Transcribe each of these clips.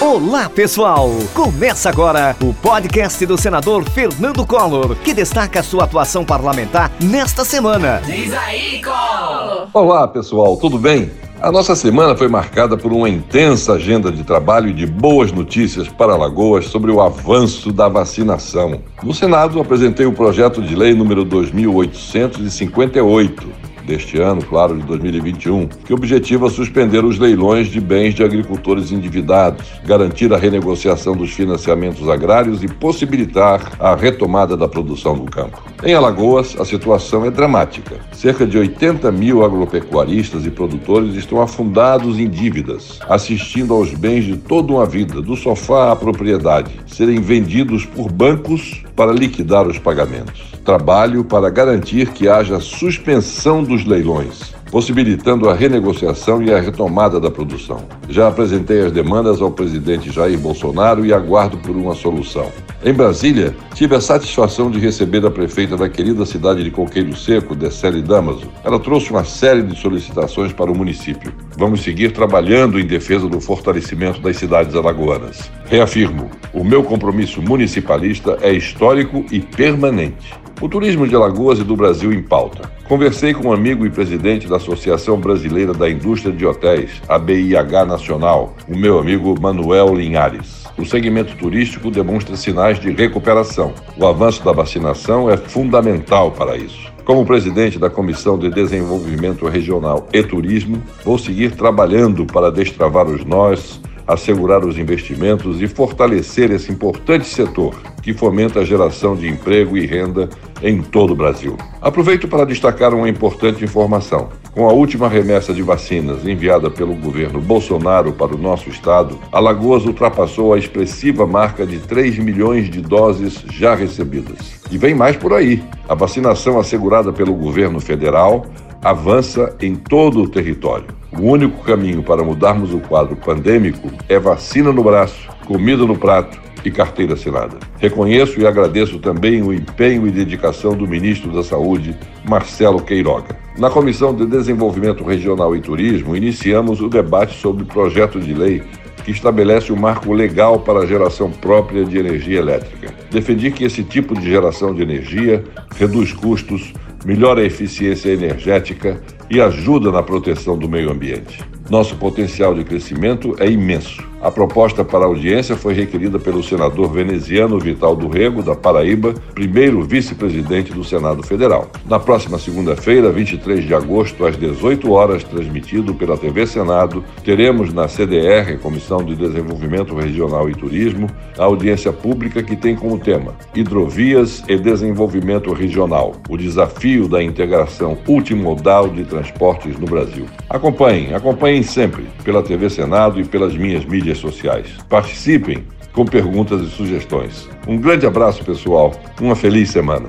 Olá, pessoal! Começa agora o podcast do senador Fernando Collor, que destaca sua atuação parlamentar nesta semana. Diz aí, Collor! Olá, pessoal, tudo bem? A nossa semana foi marcada por uma intensa agenda de trabalho e de boas notícias para Alagoas sobre o avanço da vacinação. No Senado, apresentei o projeto de lei número 2858 deste ano, claro, de 2021, que objetiva suspender os leilões de bens de agricultores endividados, garantir a renegociação dos financiamentos agrários e possibilitar a retomada da produção do campo. Em Alagoas, a situação é dramática. Cerca de 80 mil agropecuaristas e produtores estão afundados em dívidas, assistindo aos bens de toda uma vida, do sofá à propriedade, serem vendidos por bancos para liquidar os pagamentos. Trabalho para garantir que haja suspensão dos leilões, possibilitando a renegociação e a retomada da produção. Já apresentei as demandas ao presidente Jair Bolsonaro e aguardo por uma solução. Em Brasília, tive a satisfação de receber a prefeita da querida cidade de Coqueiro Seco, Decele Damaso. Ela trouxe uma série de solicitações para o município. Vamos seguir trabalhando em defesa do fortalecimento das cidades alagoanas. Reafirmo, o meu compromisso municipalista é histórico e permanente. O turismo de Alagoas e do Brasil em pauta. Conversei com um amigo e presidente da Associação Brasileira da Indústria de Hotéis, a BIH Nacional, o meu amigo Manuel Linhares. O segmento turístico demonstra sinais de recuperação. O avanço da vacinação é fundamental para isso. Como presidente da Comissão de Desenvolvimento Regional e Turismo, vou seguir trabalhando para destravar os nós, assegurar os investimentos e fortalecer esse importante setor que fomenta a geração de emprego e renda em todo o Brasil. Aproveito para destacar uma importante informação. Com a última remessa de vacinas enviada pelo governo Bolsonaro para o nosso estado, Alagoas ultrapassou a expressiva marca de 3 milhões de doses já recebidas. E vem mais por aí. A vacinação assegurada pelo governo federal avança em todo o território. O único caminho para mudarmos o quadro pandêmico é vacina no braço, comida no prato e carteira assinada. Reconheço e agradeço também o empenho e dedicação do ministro da Saúde, Marcelo Queiroga. Na Comissão de Desenvolvimento Regional e Turismo, iniciamos o debate sobre o projeto de lei que estabelece um marco legal para a geração própria de energia elétrica. Defendi que esse tipo de geração de energia reduz custos, melhora a eficiência energética e ajuda na proteção do meio ambiente. Nosso potencial de crescimento é imenso. A proposta para audiência foi requerida pelo senador veneziano Vital do Rego, da Paraíba, primeiro vice-presidente do Senado Federal. Na próxima segunda-feira, 23 de agosto, às 18 horas, transmitido pela TV Senado, teremos na CDR, Comissão de Desenvolvimento Regional e Turismo, a audiência pública que tem como tema Hidrovias e Desenvolvimento Regional, o desafio da integração ultimodal de transportes no Brasil. Acompanhem, acompanhem sempre pela TV Senado e pelas minhas mídias sociais. Participem com perguntas e sugestões. Um grande abraço, pessoal. Uma feliz semana.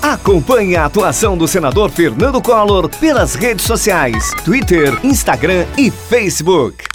Acompanhe a atuação do senador Fernando Collor pelas redes sociais: Twitter, Instagram e Facebook.